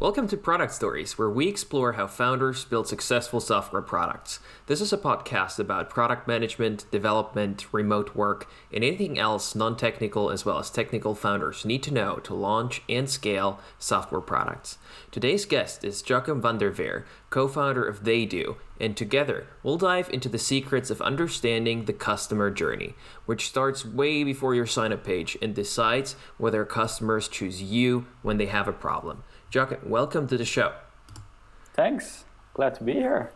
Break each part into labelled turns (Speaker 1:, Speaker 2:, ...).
Speaker 1: Welcome to Product Stories, where we explore how founders build successful software products. This is a podcast about product management, development, remote work, and anything else non technical as well as technical founders need to know to launch and scale software products. Today's guest is Jochem van der Veer, co founder of TheyDo, and together we'll dive into the secrets of understanding the customer journey, which starts way before your sign up page and decides whether customers choose you when they have a problem. Jochem, welcome to the show.
Speaker 2: Thanks. Glad to be here.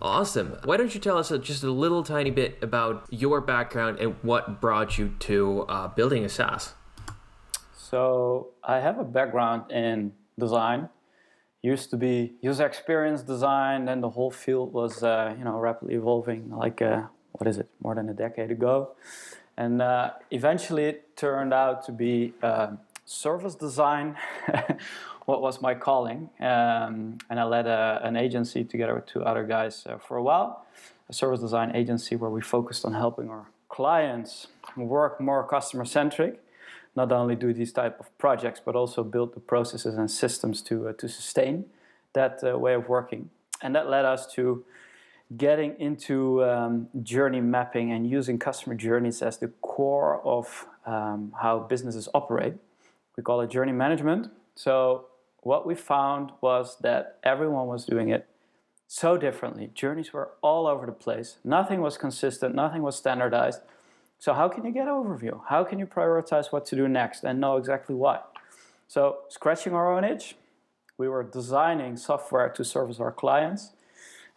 Speaker 1: Awesome. Why don't you tell us just a little tiny bit about your background and what brought you to uh, building a SaaS?
Speaker 2: So, I have a background in design. Used to be user experience design, then the whole field was, uh, you know, rapidly evolving. Like, uh, what is it? More than a decade ago, and uh, eventually it turned out to be uh, service design what was my calling. Um, and I led a, an agency together with two other guys uh, for a while, a service design agency where we focused on helping our clients work more customer centric. Not only do these type of projects, but also build the processes and systems to uh, to sustain that uh, way of working. And that led us to getting into um, journey mapping and using customer journeys as the core of um, how businesses operate. We call it journey management. So what we found was that everyone was doing it so differently. Journeys were all over the place. Nothing was consistent, nothing was standardized. So, how can you get overview? How can you prioritize what to do next and know exactly why? So, scratching our own itch, we were designing software to service our clients.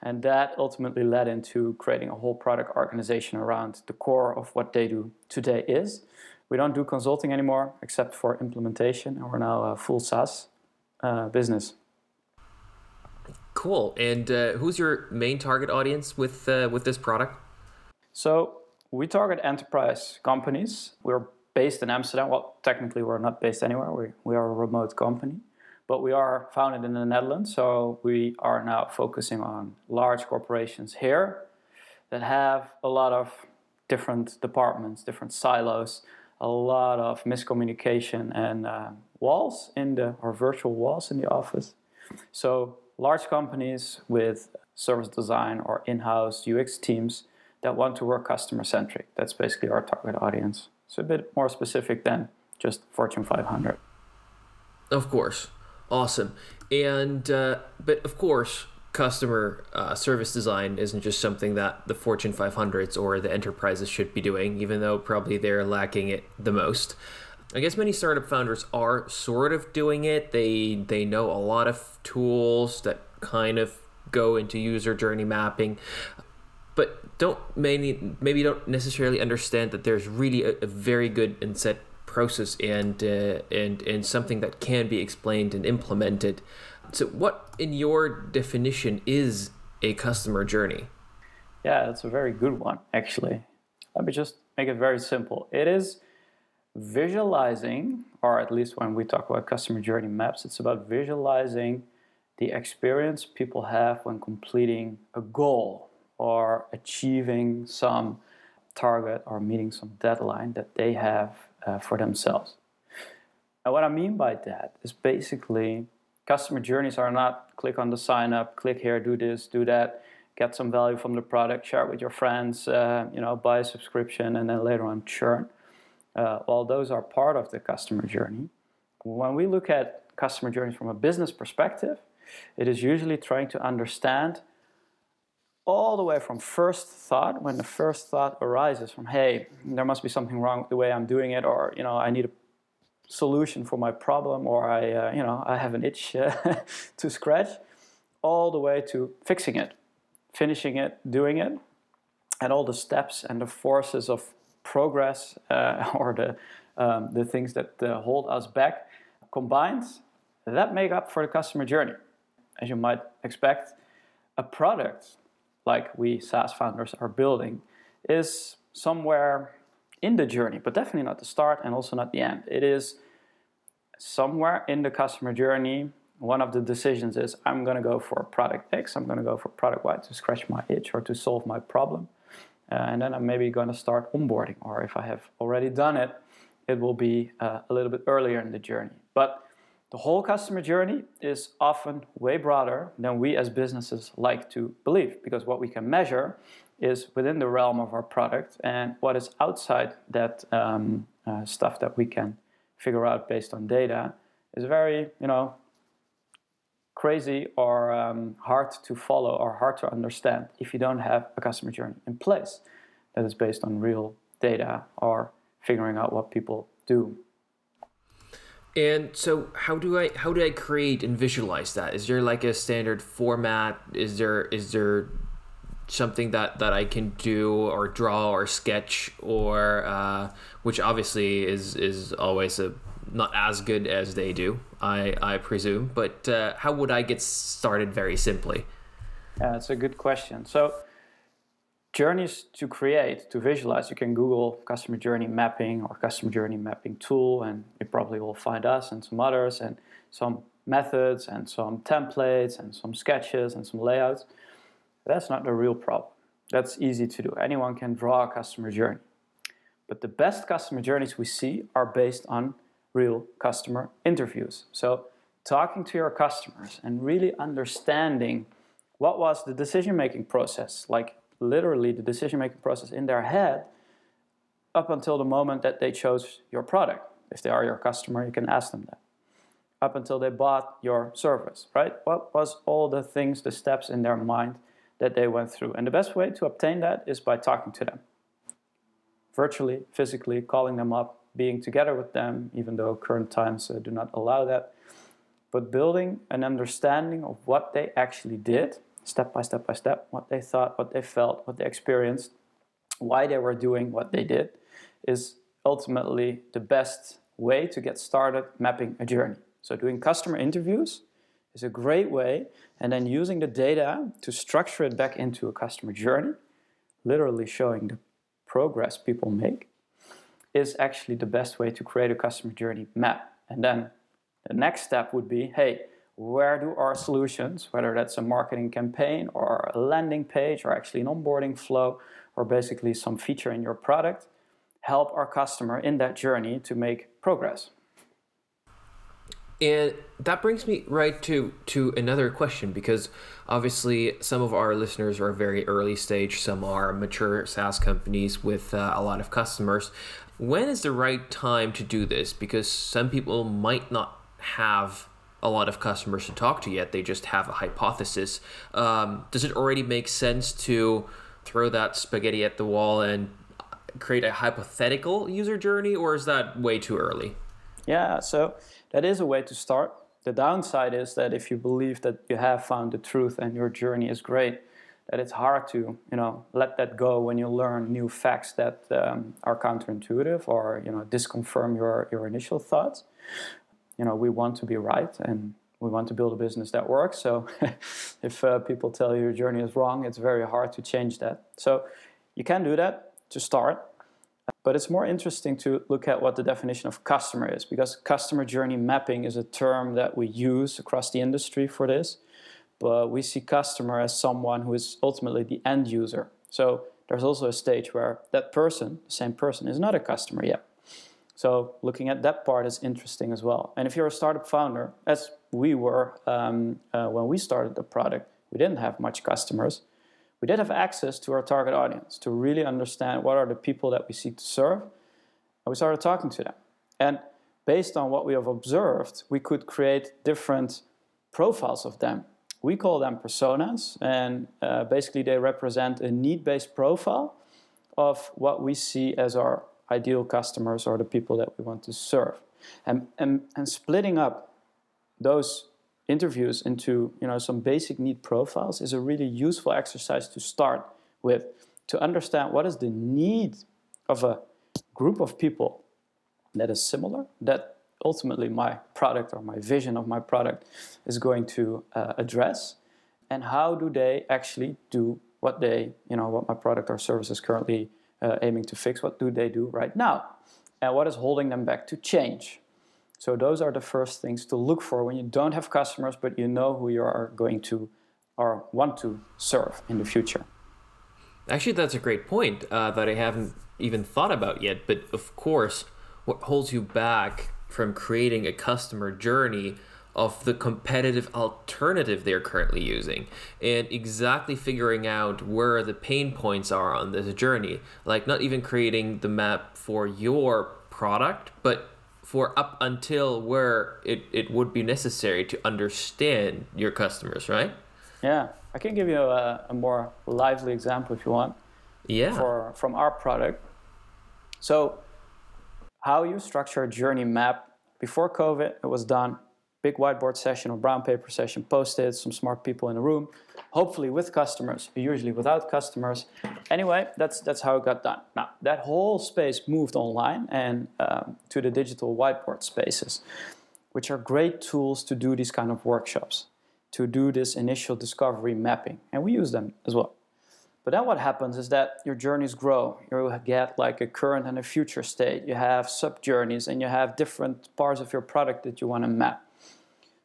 Speaker 2: And that ultimately led into creating a whole product organization around the core of what they do today is. We don't do consulting anymore except for implementation, and we're now a full SaaS uh, business.
Speaker 1: Cool. And uh, who's your main target audience with uh, with this product?
Speaker 2: So we target enterprise companies. We're based in Amsterdam. Well, technically, we're not based anywhere. We we are a remote company, but we are founded in the Netherlands. So we are now focusing on large corporations here that have a lot of different departments, different silos, a lot of miscommunication and uh, walls in the or virtual walls in the office. So large companies with service design or in-house UX teams that want to work customer centric. That's basically our target audience. It's a bit more specific than just Fortune 500.
Speaker 1: Of course, awesome. And uh, but of course, customer uh, service design isn't just something that the Fortune 500s or the enterprises should be doing, even though probably they're lacking it the most. I guess many startup founders are sort of doing it. They they know a lot of tools that kind of go into user journey mapping, but don't maybe maybe don't necessarily understand that there's really a, a very good and set process and uh, and and something that can be explained and implemented. So, what in your definition is a customer journey?
Speaker 2: Yeah, that's a very good one, actually. Let me just make it very simple. It is visualizing, or at least when we talk about customer journey maps, it's about visualizing the experience people have when completing a goal or achieving some target or meeting some deadline that they have uh, for themselves. And what I mean by that is basically customer journeys are not click on the sign up, click here, do this, do that, get some value from the product, share it with your friends, uh, you know, buy a subscription, and then later on churn uh, while those are part of the customer journey, when we look at customer journeys from a business perspective, it is usually trying to understand all the way from first thought, when the first thought arises from, hey, there must be something wrong with the way I'm doing it, or, you know, I need a solution for my problem, or I, uh, you know, I have an itch uh, to scratch, all the way to fixing it, finishing it, doing it, and all the steps and the forces of progress uh, or the, um, the things that uh, hold us back combined, that make up for the customer journey. As you might expect, a product like we SaaS founders are building is somewhere in the journey, but definitely not the start and also not the end. It is somewhere in the customer journey. One of the decisions is I'm going to go for product X, I'm going to go for product Y to scratch my itch or to solve my problem. Uh, and then I'm maybe going to start onboarding, or if I have already done it, it will be uh, a little bit earlier in the journey. But The whole customer journey is often way broader than we as businesses like to believe because what we can measure is within the realm of our product and what is outside that um, uh, stuff that we can figure out based on data is very, you know, crazy or um, hard to follow or hard to understand if you don't have a customer journey in place that is based on real data or figuring out what people do.
Speaker 1: And so how do I how do I create and visualize that? Is there like a standard format? Is there is there something that, that I can do or draw or sketch or uh, which obviously is is always a not as good as TheyDo, I, I presume. But uh, how would I get started very simply?
Speaker 2: Yeah, that's a good question. So journeys to create, to visualize, you can Google customer journey mapping or customer journey mapping tool, and you probably will find us and some others and some methods and some templates and some sketches and some layouts. That's not the real problem. That's easy to do. Anyone can draw a customer journey. But the best customer journeys we see are based on real customer interviews. So talking to your customers and really understanding what was the decision making process like literally the decision making process in their head up until the moment that they chose your product. If they are your customer, you can ask them that. Up until they bought your service, right? What was all the things, the steps in their mind that they went through? And the best way to obtain that is by talking to them. Virtually, physically, calling them up, being together with them, even though current times uh, do not allow that. But building an understanding of what they actually did step by step by step, what they thought, what they felt, what they experienced, why they were doing what they did, is ultimately the best way to get started mapping a journey. So, doing customer interviews is a great way, and then using the data to structure it back into a customer journey, literally showing the progress people make, is actually the best way to create a customer journey map. And then the next step would be hey, where do our solutions, whether that's a marketing campaign or a landing page or actually an onboarding flow or basically some feature in your product, help our customer in that journey to make progress.
Speaker 1: And that brings me right to to another question because obviously some of our listeners are very early stage, some are mature SaaS companies with uh, a lot of customers. When is the right time to do this? Because some people might not have a lot of customers to talk to yet. They just have a hypothesis. Um, does it already make sense to throw that spaghetti at the wall and create a hypothetical user journey, or is that way too early?
Speaker 2: Yeah, so that is a way to start. The downside is that if you believe that you have found the truth and your journey is great, that it's hard to you know let that go when you learn new facts that um, are counterintuitive or you know disconfirm your your initial thoughts. You know we want to be right and we want to build a business that works. So if uh, people tell you your journey is wrong it's very hard to change that. So you can do that to start but it's more interesting to look at what the definition of customer is because customer journey mapping is a term that we use across the industry for this but we see customer as someone who is ultimately the end user so there's also a stage where that person the same person is not a customer yet so looking at that part is interesting as well. And if you're a startup founder, as we were um, uh, when we started the product, we didn't have much customers. We did have access to our target audience to really understand what are the people that we seek to serve. And we started talking to them. And based on what we have observed, we could create different profiles of them. We call them personas, and uh, basically they represent a need based profile of what we see as our ideal customers or the people that we want to serve. And, and, and splitting up those interviews into you know some basic need profiles is a really useful exercise to start with to understand what is the need of a group of people that is similar that ultimately my product or my vision of my product is going to uh, address and how do they actually do what they you know what my product or service is currently uh, aiming to fix, what do they do right now? And what is holding them back to change? So those are the first things to look for when you don't have customers, but you know who you are going to or want to serve in the future.
Speaker 1: Actually, that's a great point uh, that I haven't even thought about yet. But of course, what holds you back from creating a customer journey of the competitive alternative they're currently using and exactly figuring out where the pain points are on this journey. Like, not even creating the map for your product, but for up until where it, it would be necessary to understand your customers, right?
Speaker 2: Yeah, I can give you a, a more lively example if you want.
Speaker 1: Yeah.
Speaker 2: For, from our product. So, how you structure a journey map before COVID, it was done big whiteboard session or brown paper session, posted some smart people in the room, hopefully with customers, usually without customers. Anyway, that's that's how it got done. Now that whole space moved online and um, to the digital whiteboard spaces, which are great tools to do these kind of workshops, to do this initial discovery mapping, and we use them as well. But then what happens is that your journeys grow. You get like a current and a future state. You have sub journeys and you have different parts of your product that you want to map.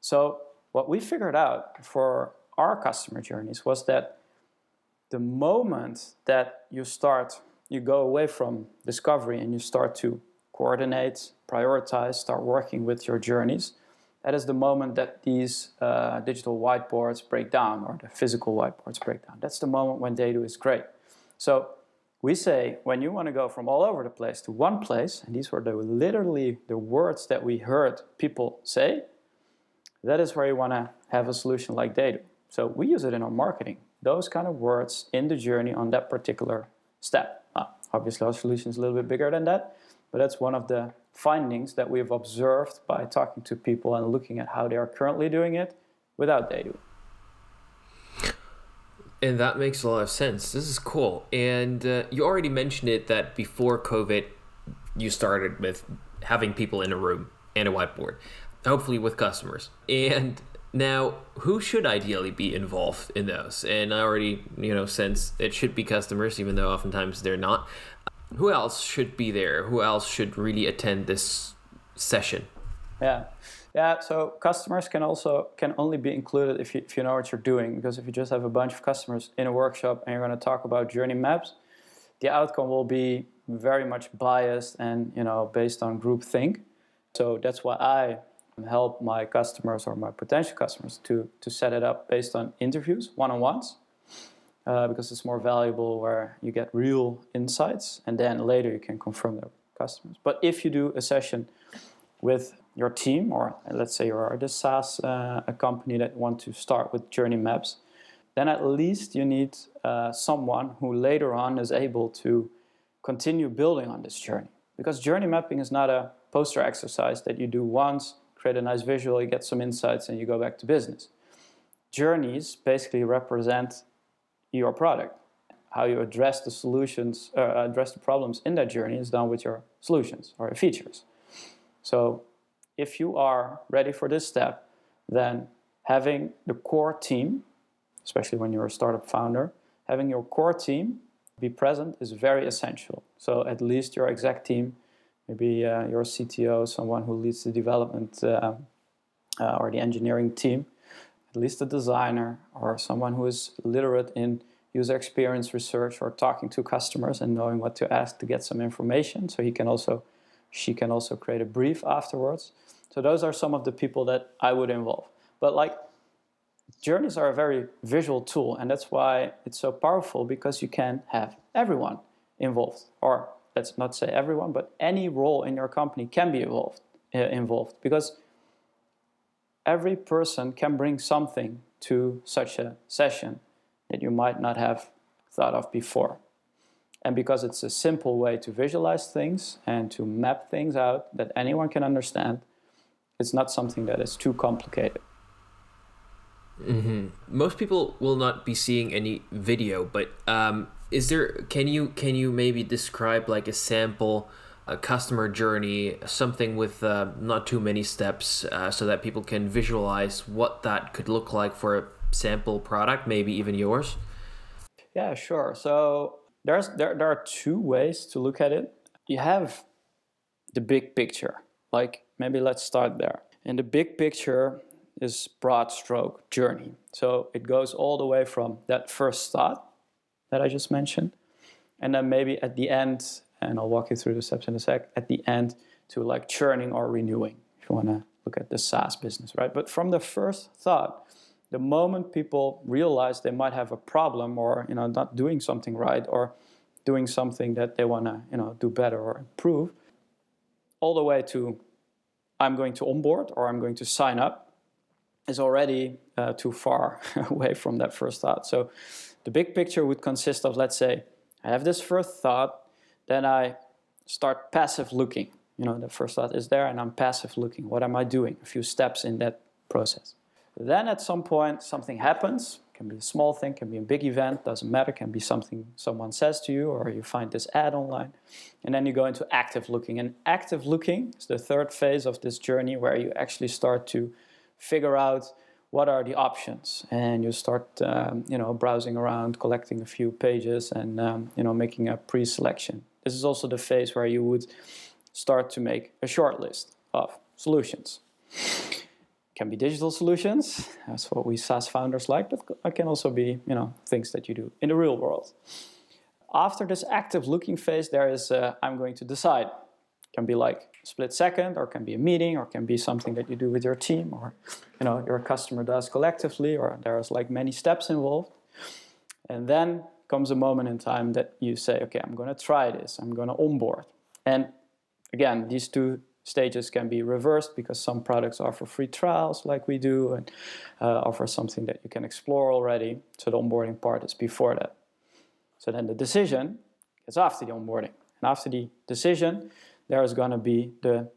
Speaker 2: So what we figured out for our customer journeys was that the moment that you start, you go away from discovery and you start to coordinate, prioritize, start working with your journeys, that is the moment that these uh, digital whiteboards break down or the physical whiteboards break down. That's the moment when TheyDo is great. So we say when you want to go from all over the place to one place, and these were the, literally the words that we heard people say, that is where you want to have a solution like TheyDo. So we use it in our marketing. Those kind of words in the journey on that particular step. Obviously, our solution is a little bit bigger than that, but that's one of the findings that we've observed by talking to people and looking at how they are currently doing it without TheyDo.
Speaker 1: And that makes a lot of sense. This is cool. And uh, you already mentioned it that before COVID, you started with having people in a room and a whiteboard hopefully with customers. And now, who should ideally be involved in those? And I already, you know, sense it should be customers, even though oftentimes they're not. Who else should be there? Who else should really attend this session?
Speaker 2: Yeah, yeah. So customers can also can only be included if you if you know what you're doing. Because if you just have a bunch of customers in a workshop and you're going to talk about journey maps, the outcome will be very much biased and you know based on group think. So that's why I help my customers or my potential customers to, to set it up based on interviews, one on ones, uh, because it's more valuable where you get real insights and then later you can confirm their customers. But if you do a session with your team, or let's say you're a SaaS uh, a company that want to start with journey maps, then at least you need uh, someone who later on is able to continue building on this journey. Because journey mapping is not a poster exercise that you do once create a nice visual, you get some insights, and you go back to business. Journeys basically represent your product. How you address the solutions, uh, address the problems in that journey is done with your solutions or your features. So, if you are ready for this step, then having the core team, especially when you're a startup founder, having your core team be present is very essential. So, at least your exec team maybe uh, your CTO, someone who leads the development uh, uh, or the engineering team, at least a designer or someone who is literate in user experience research or talking to customers and knowing what to ask to get some information. So he can also, she can also create a brief afterwards. So those are some of the people that I would involve. But like journeys are a very visual tool, and that's why it's so powerful because you can have everyone involved or let's not say everyone, but any role in your company can be involved, uh, involved because every person can bring something to such a session that you might not have thought of before. And because it's a simple way to visualize things and to map things out that anyone can understand, it's not something that is too complicated.
Speaker 1: Mm-hmm. Most people will not be seeing any video, but um, is there can you can you maybe describe like a sample a customer journey something with uh, not too many steps uh, so that people can visualize what that could look like for a sample product maybe even yours?
Speaker 2: Yeah sure. So there's there, there are two ways to look at it. You have the big picture. Like maybe let's start there. In the big picture is broad stroke journey. So it goes all the way from that first thought that I just mentioned. And then maybe at the end, and I'll walk you through the steps in a sec, at the end, to like churning or renewing, if you want to look at the SaaS business, right? But from the first thought, the moment people realize they might have a problem or you know not doing something right or doing something that they want to you know do better or improve, all the way to I'm going to onboard or I'm going to sign up is already uh, too far away from that first thought. So the big picture would consist of let's say I have this first thought, then I start passive looking. You know, the first thought is there and I'm passive looking. What am I doing? A few steps in that process. Then at some point something happens. It can be a small thing, can be a big event, doesn't matter, it can be something someone says to you or you find this ad online. And then you go into active looking. And active looking is the third phase of this journey where you actually start to figure out what are the options and you start um, you know browsing around collecting a few pages and um, you know making a pre-selection this is also the phase where you would start to make a short list of solutions. Can be digital solutions that's what we saas founders like but it can also be you know things that you do in the real world. After this active looking phase there is uh, i'm going to decide. Can be like split second or can be a meeting or can be something that you do with your team or you know your customer does collectively or there's like many steps involved. And then comes a moment in time that you say okay i'm going to try this. I'm going to onboard. And again these two stages can be reversed because some products offer free trials like we do and uh, offer something that you can explore already. So the onboarding part is before that. So then the decision is after the onboarding. And after the decision there is going to be the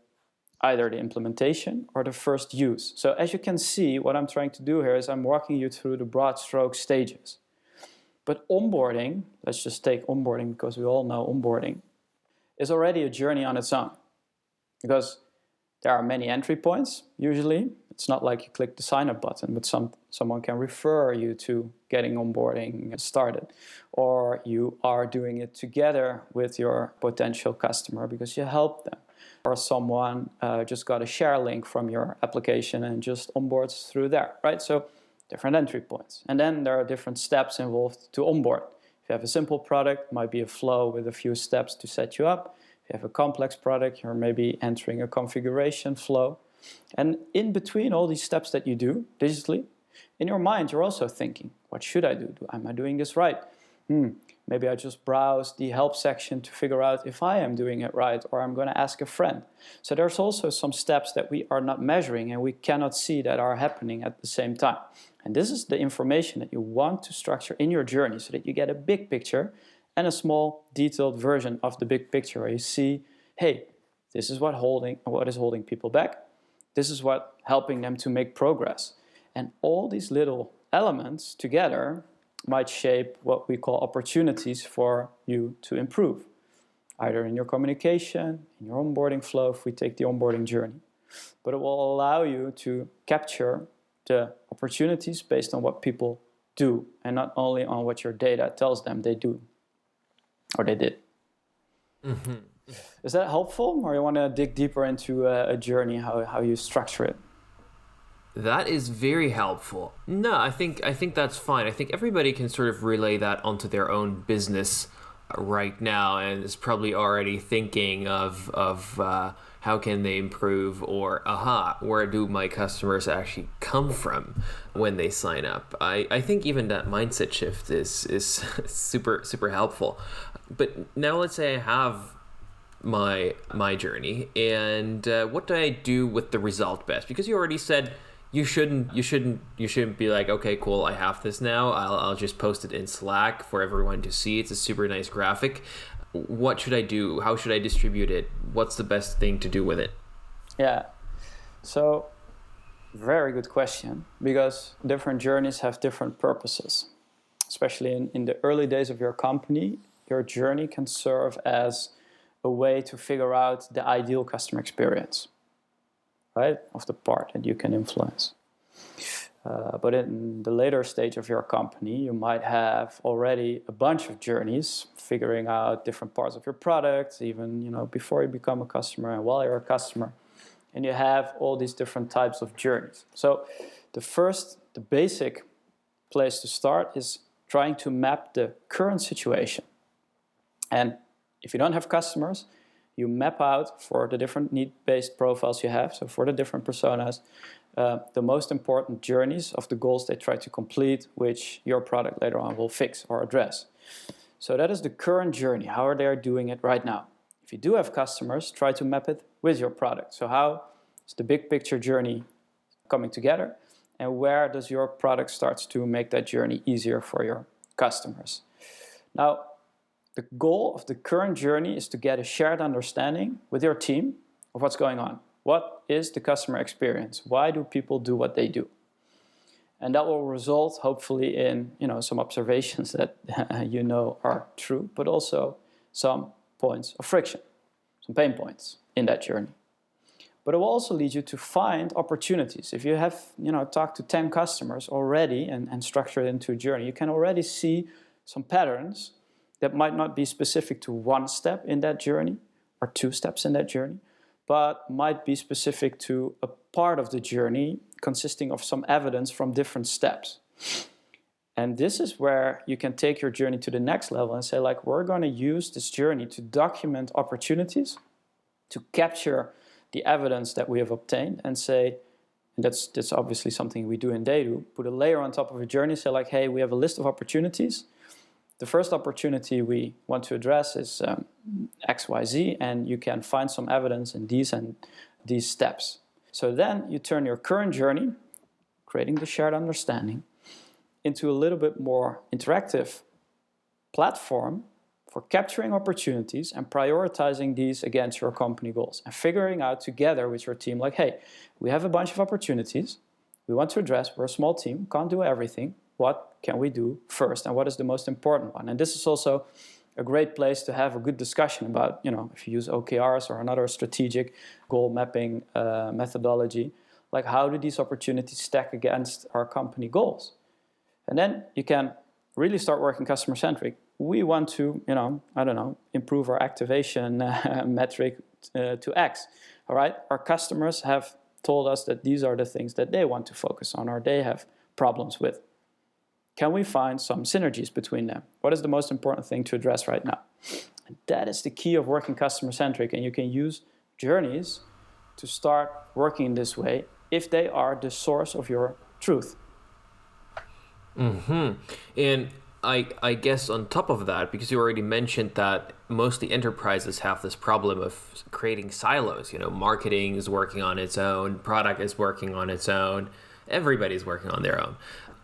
Speaker 2: either the implementation or the first use. So as you can see, what I'm trying to do here is I'm walking you through the broad stroke stages. But onboarding, let's just take onboarding because we all know onboarding, is already a journey on its own. Because there are many entry points, usually. It's not like you click the sign up button, but some, someone can refer you to getting onboarding started. Or you are doing it together with your potential customer because you help them. Or someone uh, just got a share link from your application and just onboards through there, right? So different entry points. And then there are different steps involved to onboard. If you have a simple product, might be a flow with a few steps to set you up If you have a complex product, you're maybe entering a configuration flow. And in between all these steps that you do digitally, in your mind, you're also thinking, what should I do? Am I doing this right? Hmm, maybe I just browse the help section to figure out if I am doing it right, or I'm going to ask a friend. So there's also some steps that we are not measuring and we cannot see that are happening at the same time. And this is the information that you want to structure in your journey so that you get a big picture and a small detailed version of the big picture where you see, hey, this is what holding what is holding people back. This is what helping them to make progress. And all these little elements together might shape what we call opportunities for you to improve, either in your communication, in your onboarding flow, if we take the onboarding journey. But it will allow you to capture the opportunities based on what people do and not only on what your data tells them they do or they did. Mm-hmm. Is that helpful, or you want to dig deeper into a, a journey how how you structure it?
Speaker 1: That is very helpful. No, I think I think that's fine. I think everybody can sort of relay that onto their own business right now, and is probably already thinking of of uh, how can they improve or aha where do my customers actually come from when they sign up i, I think even that mindset shift is is super super helpful but now let's say i have my my journey and uh, what do i do with the result best because you already said you shouldn't you shouldn't you shouldn't be like okay cool i have this now i'll, I'll just post it in slack for everyone to see it's a super nice graphic what should I do? How should I distribute it? What's the best thing to do with it?
Speaker 2: Yeah. So, very good question because different journeys have different purposes. Especially in, in the early days of your company, your journey can serve as a way to figure out the ideal customer experience, right? Of the part that you can influence. Uh, but in the later stage of your company, you might have already a bunch of journeys, figuring out different parts of your product, even you know before you become a customer and while you're a customer, and you have all these different types of journeys. So, the first, the basic place to start is trying to map the current situation. And if you don't have customers, you map out for the different need-based profiles you have, so for the different personas, uh, the most important journeys of the goals they try to complete, which your product later on will fix or address. So that is the current journey, how are they doing it right now. If you do have customers, try to map it with your product. So how is the big picture journey coming together? And where does your product starts to make that journey easier for your customers? Now, the goal of the current journey is to get a shared understanding with your team of what's going on. What is the customer experience? Why do people do what they do? And that will result hopefully in you know some observations that you know are true, but also some points of friction, some pain points in that journey. But it will also lead you to find opportunities. If you have you know talked to 10 customers already and, and structured into a journey, you can already see some patterns that might not be specific to one step in that journey or two steps in that journey, but might be specific to a part of the journey consisting of some evidence from different steps. And this is where you can take your journey to the next level and say, like, we're going to use this journey to document opportunities, to capture the evidence that we have obtained, and say, and that's that's obviously something we do in TheyDo, put a layer on top of a journey, say like, hey, we have a list of opportunities. The first opportunity we want to address is um, XYZ, and you can find some evidence in these and these steps. So then you turn your current journey, creating the shared understanding, into a little bit more interactive platform for capturing opportunities and prioritizing these against your company goals and figuring out together with your team like, hey, we have a bunch of opportunities we want to address. We're a small team, can't do everything what can we do first and what is the most important one. And this is also a great place to have a good discussion about, you know, if you use OKRs or another strategic goal mapping uh, methodology, like how do these opportunities stack against our company goals? And then you can really start working customer centric. We want to, you know, I don't know, improve our activation uh, metric uh, to X. All right, our customers have told us that these are the things that they want to focus on or they have problems with. Can we find some synergies between them? What is the most important thing to address right now? And that is the key of working customer centric, and you can use journeys to start working in this way if they are the source of your truth.
Speaker 1: Hmm. And I I guess on top of that, because you already mentioned that mostly enterprises have this problem of creating silos. You know, marketing is working on its own, product is working on its own, everybody's working on their own.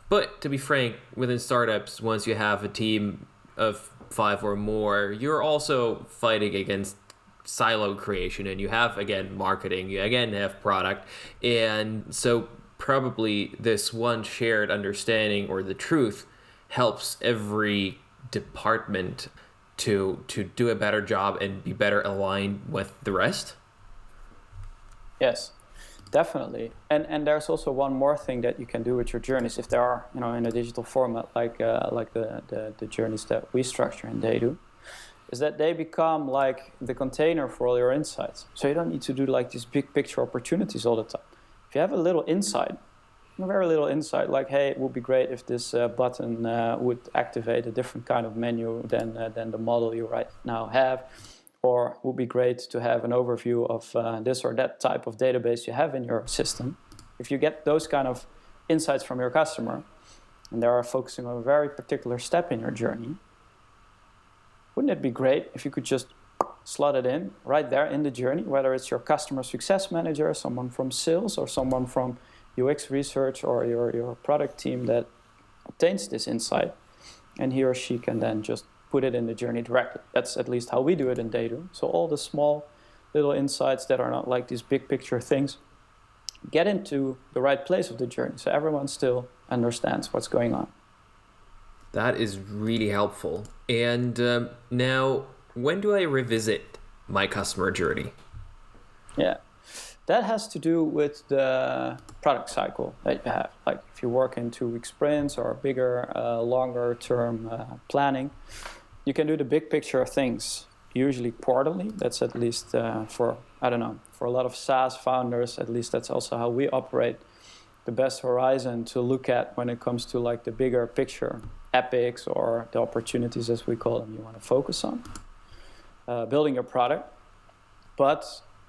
Speaker 1: But to be frank, within startups, once you have a team of five or more, you're also fighting against silo creation and you have again marketing you again have product. And so probably this one shared understanding or the truth helps every department to to do a better job and be better aligned with the rest.
Speaker 2: Yes Definitely, and and there's also one more thing that you can do with your journeys if they are you know in a digital format like uh, like the, the, the journeys that we structure and TheyDo, is that they become like the container for all your insights. So you don't need to do like these big picture opportunities all the time. If you have a little insight, a very little insight, like hey, it would be great if this uh, button uh, would activate a different kind of menu than uh, than the model you right now have or would be great to have an overview of uh, this or that type of database you have in your system. If you get those kind of insights from your customer, and they are focusing on a very particular step in your journey, wouldn't it be great if you could just slot it in right there in the journey, whether it's your customer success manager, someone from sales, or someone from UX research, or your, your product team that obtains this insight, and he or she can then just put it in the journey directly. That's at least how we do it in TheyDo. So all the small little insights that are not like these big picture things get into the right place of the journey so everyone still understands what's going on.
Speaker 1: That is really helpful. And um, now, when do I revisit my customer journey?
Speaker 2: Yeah, that has to do with the product cycle that you have. Like if you work in two week sprints or bigger, uh, longer term uh, planning, you can do the big picture of things usually quarterly. That's at least uh, for I don't know for a lot of SaaS founders. At least that's also how we operate. The best horizon to look at when it comes to like the bigger picture epics or the opportunities as we call them you want to focus on. Uh, building your product. but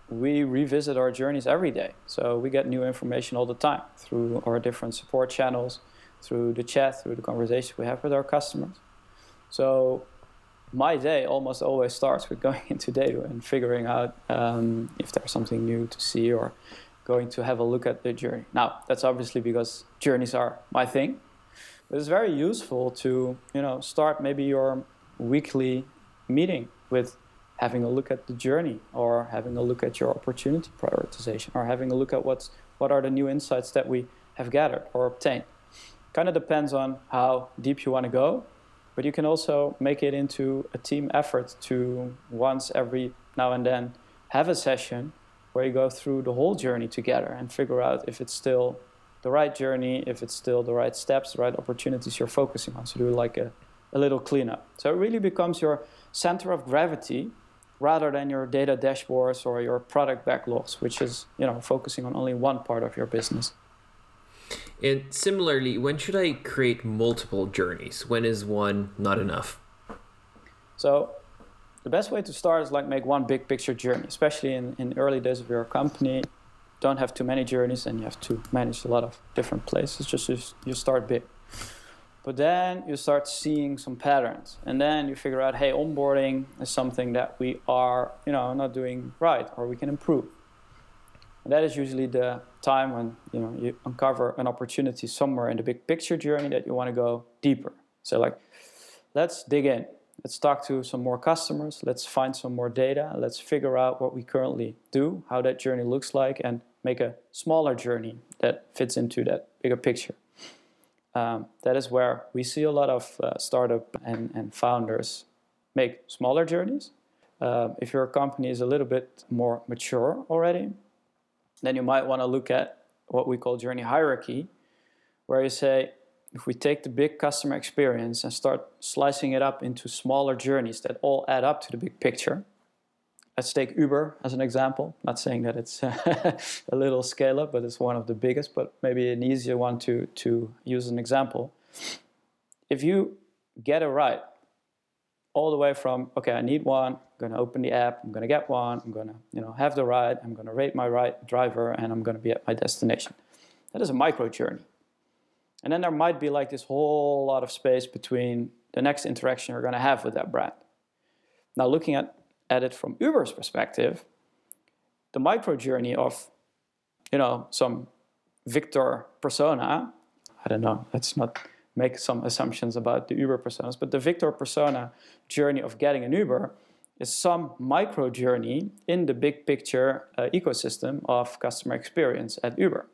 Speaker 2: we revisit our journeys every day. So we get new information all the time through our different support channels, through the chat, through the conversations we have with our customers. So my day almost always starts with going into data and figuring out um, if there's something new to see or going to have a look at the journey. Now, that's obviously because journeys are my thing, but it's very useful to you know start maybe your weekly meeting with having a look at the journey or having a look at your opportunity prioritization or having a look at what's what are the new insights that we have gathered or obtained kind of depends on how deep you want to go but you can also make it into a team effort to once every now and then have a session where you go through the whole journey together and figure out if it's still the right journey if it's still the right steps the right opportunities you're focusing on so do like a, a little cleanup so it really becomes your center of gravity rather than your data dashboards or your product backlogs, which is you know focusing on only one part of your business.
Speaker 1: And similarly, when should I create multiple journeys? When is one not enough?
Speaker 2: So the best way to start is like make one big picture journey, especially in, in early days of your company. Don't have too many journeys and you have to manage a lot of different places. Just you start big. But then you start seeing some patterns, and then you figure out, hey, onboarding is something that we are, you know, not doing right, or we can improve. And that is usually the time when you know you uncover an opportunity somewhere in the big picture journey that you want to go deeper. So like, let's dig in. Let's talk to some more customers. Let's find some more data. Let's figure out what we currently do, how that journey looks like, and make a smaller journey that fits into that bigger picture um, that is where we see a lot of uh, startup and, and founders make smaller journeys. Uh, if your company is a little bit more mature already, then you might want to look at what we call journey hierarchy, where you say, if we take the big customer experience and start slicing it up into smaller journeys that all add up to the big picture, let's take Uber as an example. Not saying that it's a little scale up, but it's one of the biggest, but maybe an easier one to, to use as an example. If you get it right, all the way from, okay, I need one, I'm to open the app, I'm to get one, I'm to you know, have the ride, I'm to rate my ride driver, and I'm to be at my destination. That is a micro journey. And then there might be like this whole lot of space between the next interaction you're to have with that brand. Now, looking at at it from Uber's perspective, the micro journey of, you know, some Victor persona, I don't know, let's not make some assumptions about the Uber personas, but the Victor persona journey of getting an Uber is some micro journey in the big picture uh, ecosystem of customer experience at Uber.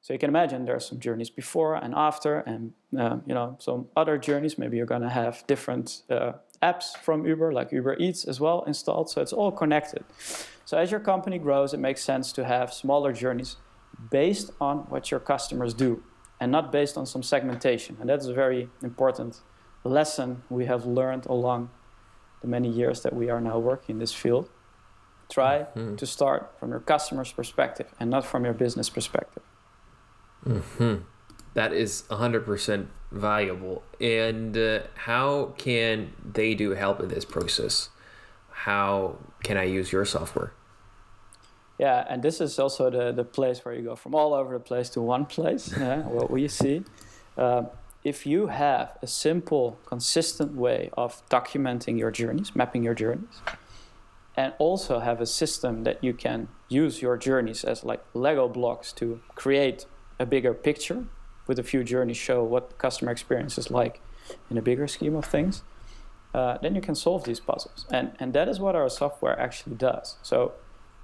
Speaker 2: So you can imagine there are some journeys before and after, and uh, you know some other journeys. Maybe you're going to have different uh, apps from Uber, like Uber Eats as well, installed. So it's all connected. So as your company grows, it makes sense to have smaller journeys based on what your customers do and not based on some segmentation. And that's a very important lesson we have learned along the many years that we are now working in this field. Try mm-hmm. to start from your customer's perspective and not from your business perspective.
Speaker 1: Mm-hmm. That is 100% valuable. And uh, how can TheyDo help in this process? How can I use your software?
Speaker 2: Yeah, and this is also the, the place where you go from all over the place to one place, yeah, what we see. Um, if you have a simple, consistent way of documenting your journeys, mapping your journeys, and also have a system that you can use your journeys as like Lego blocks to create a bigger picture with a few journeys show what customer experience is like in a bigger scheme of things, uh, then you can solve these puzzles. And, and that is what our software actually does. So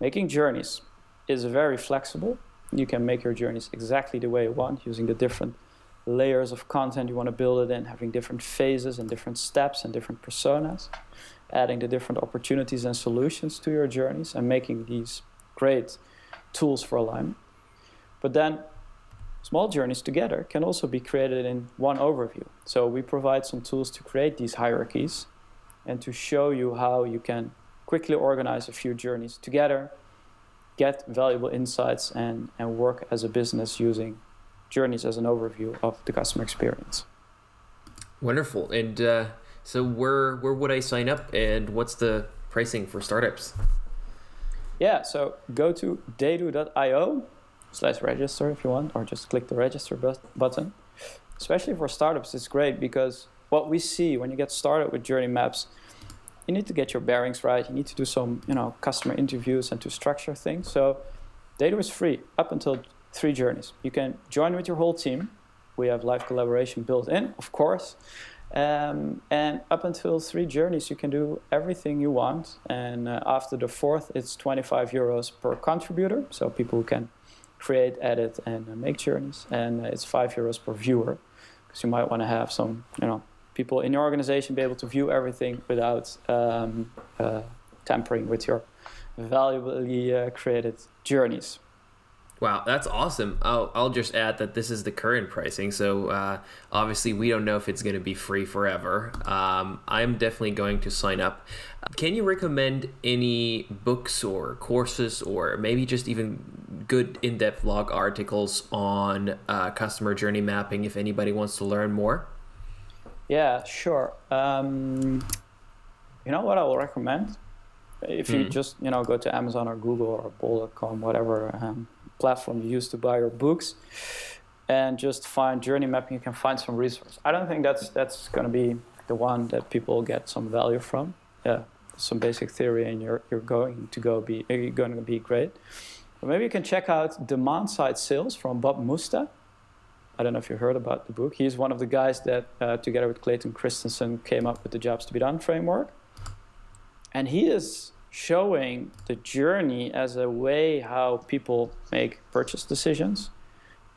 Speaker 2: making journeys is very flexible. You can make your journeys exactly the way you want using the different layers of content you want to build it in, having different phases and different steps and different personas, adding the different opportunities and solutions to your journeys and making these great tools for alignment. But then Small journeys together can also be created in one overview. So we provide some tools to create these hierarchies and to show you how you can quickly organize a few journeys together, get valuable insights, and, and work as a business using journeys as an overview of the customer experience.
Speaker 1: Wonderful. And uh, so, where where would I sign up, and what's the pricing for startups?
Speaker 2: Yeah, so go to theydo.io slash register if you want, or just click the register button. Especially for startups, it's great because what we see when you get started with Journey Maps, you need to get your bearings right. You need to do some, you know, customer interviews and to structure things. So TheyDo is free up until three journeys. You can join with your whole team. We have live collaboration built in, of course. Um, and up until three journeys, you can do everything you want. And uh, after the fourth, it's 25 euros per contributor. So people can create, edit, and uh, make journeys. And uh, it's five euros per viewer because you might want to have some, you know, people in your organization be able to view everything without um, uh, tampering with your valuably uh, created journeys.
Speaker 1: Wow, that's awesome. I'll, I'll just add that this is the current pricing. So uh, obviously, we don't know if it's going to be free forever. Um, I'm definitely going to sign up. Can you recommend any books or courses or maybe just even good in depth blog articles on uh, customer journey mapping if anybody wants to learn more?
Speaker 2: Yeah, sure. Um, you know what I will recommend? If you mm. just you know go to Amazon or Google or Bol.com, whatever um, platform you use to buy your books and just find journey mapping you can find some resource. I don't think that's that's going to be the one that people get some value from. Yeah some basic theory and you're, you're going to go be you're going to be great. But maybe you can check out demand side sales from Bob Moesta. I don't know if you heard about the book. He's one of the guys that uh, together with clayton christensen came up with the jobs to be done framework. And he is showing the journey as a way how people make purchase decisions,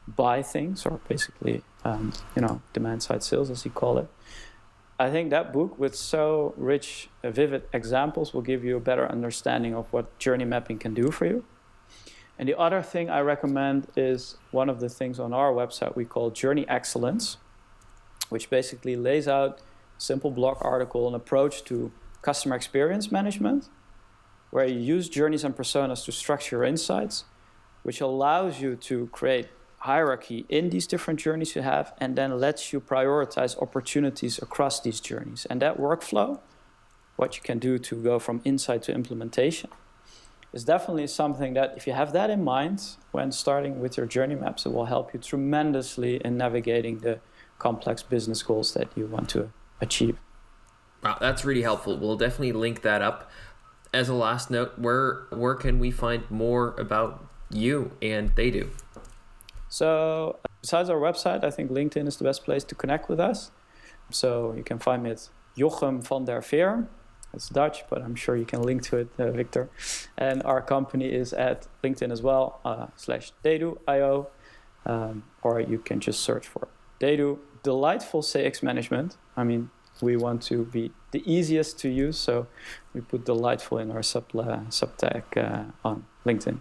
Speaker 2: buy things, or basically, um, you know, demand side sales, as you call it. I think that book, with so rich, uh, vivid examples, will give you a better understanding of what journey mapping can do for you. And the other thing I recommend is one of the things on our website we call Journey Excellence, which basically lays out a simple blog article, an approach to customer experience management where you use journeys and personas to structure your insights, which allows you to create hierarchy in these different journeys you have and then lets you prioritize opportunities across these journeys. And that workflow, what you can do to go from insight to implementation, is definitely something that if you have that in mind when starting with your journey maps, it will help you tremendously in navigating the complex business goals that you want to achieve.
Speaker 1: Wow, that's really helpful. We'll definitely link that up as a last note, where where can we find more about you and TheyDo?
Speaker 2: So besides our website, I think LinkedIn is the best place to connect with us. So you can find me at Jochem van der Veer. It's Dutch, but I'm sure you can link to it, uh, Victor. And our company is at LinkedIn as well, uh, slash theydo.io. Um, or you can just search for TheyDo Delightful CX Management. I mean, we want to be the easiest to use. So we put delightful in our sub uh, sub tag uh, on LinkedIn.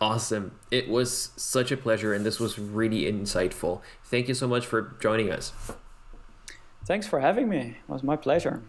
Speaker 1: Awesome. It was such a pleasure, and this was really insightful. Thank you so much for joining us.
Speaker 2: Thanks for having me. It was my pleasure.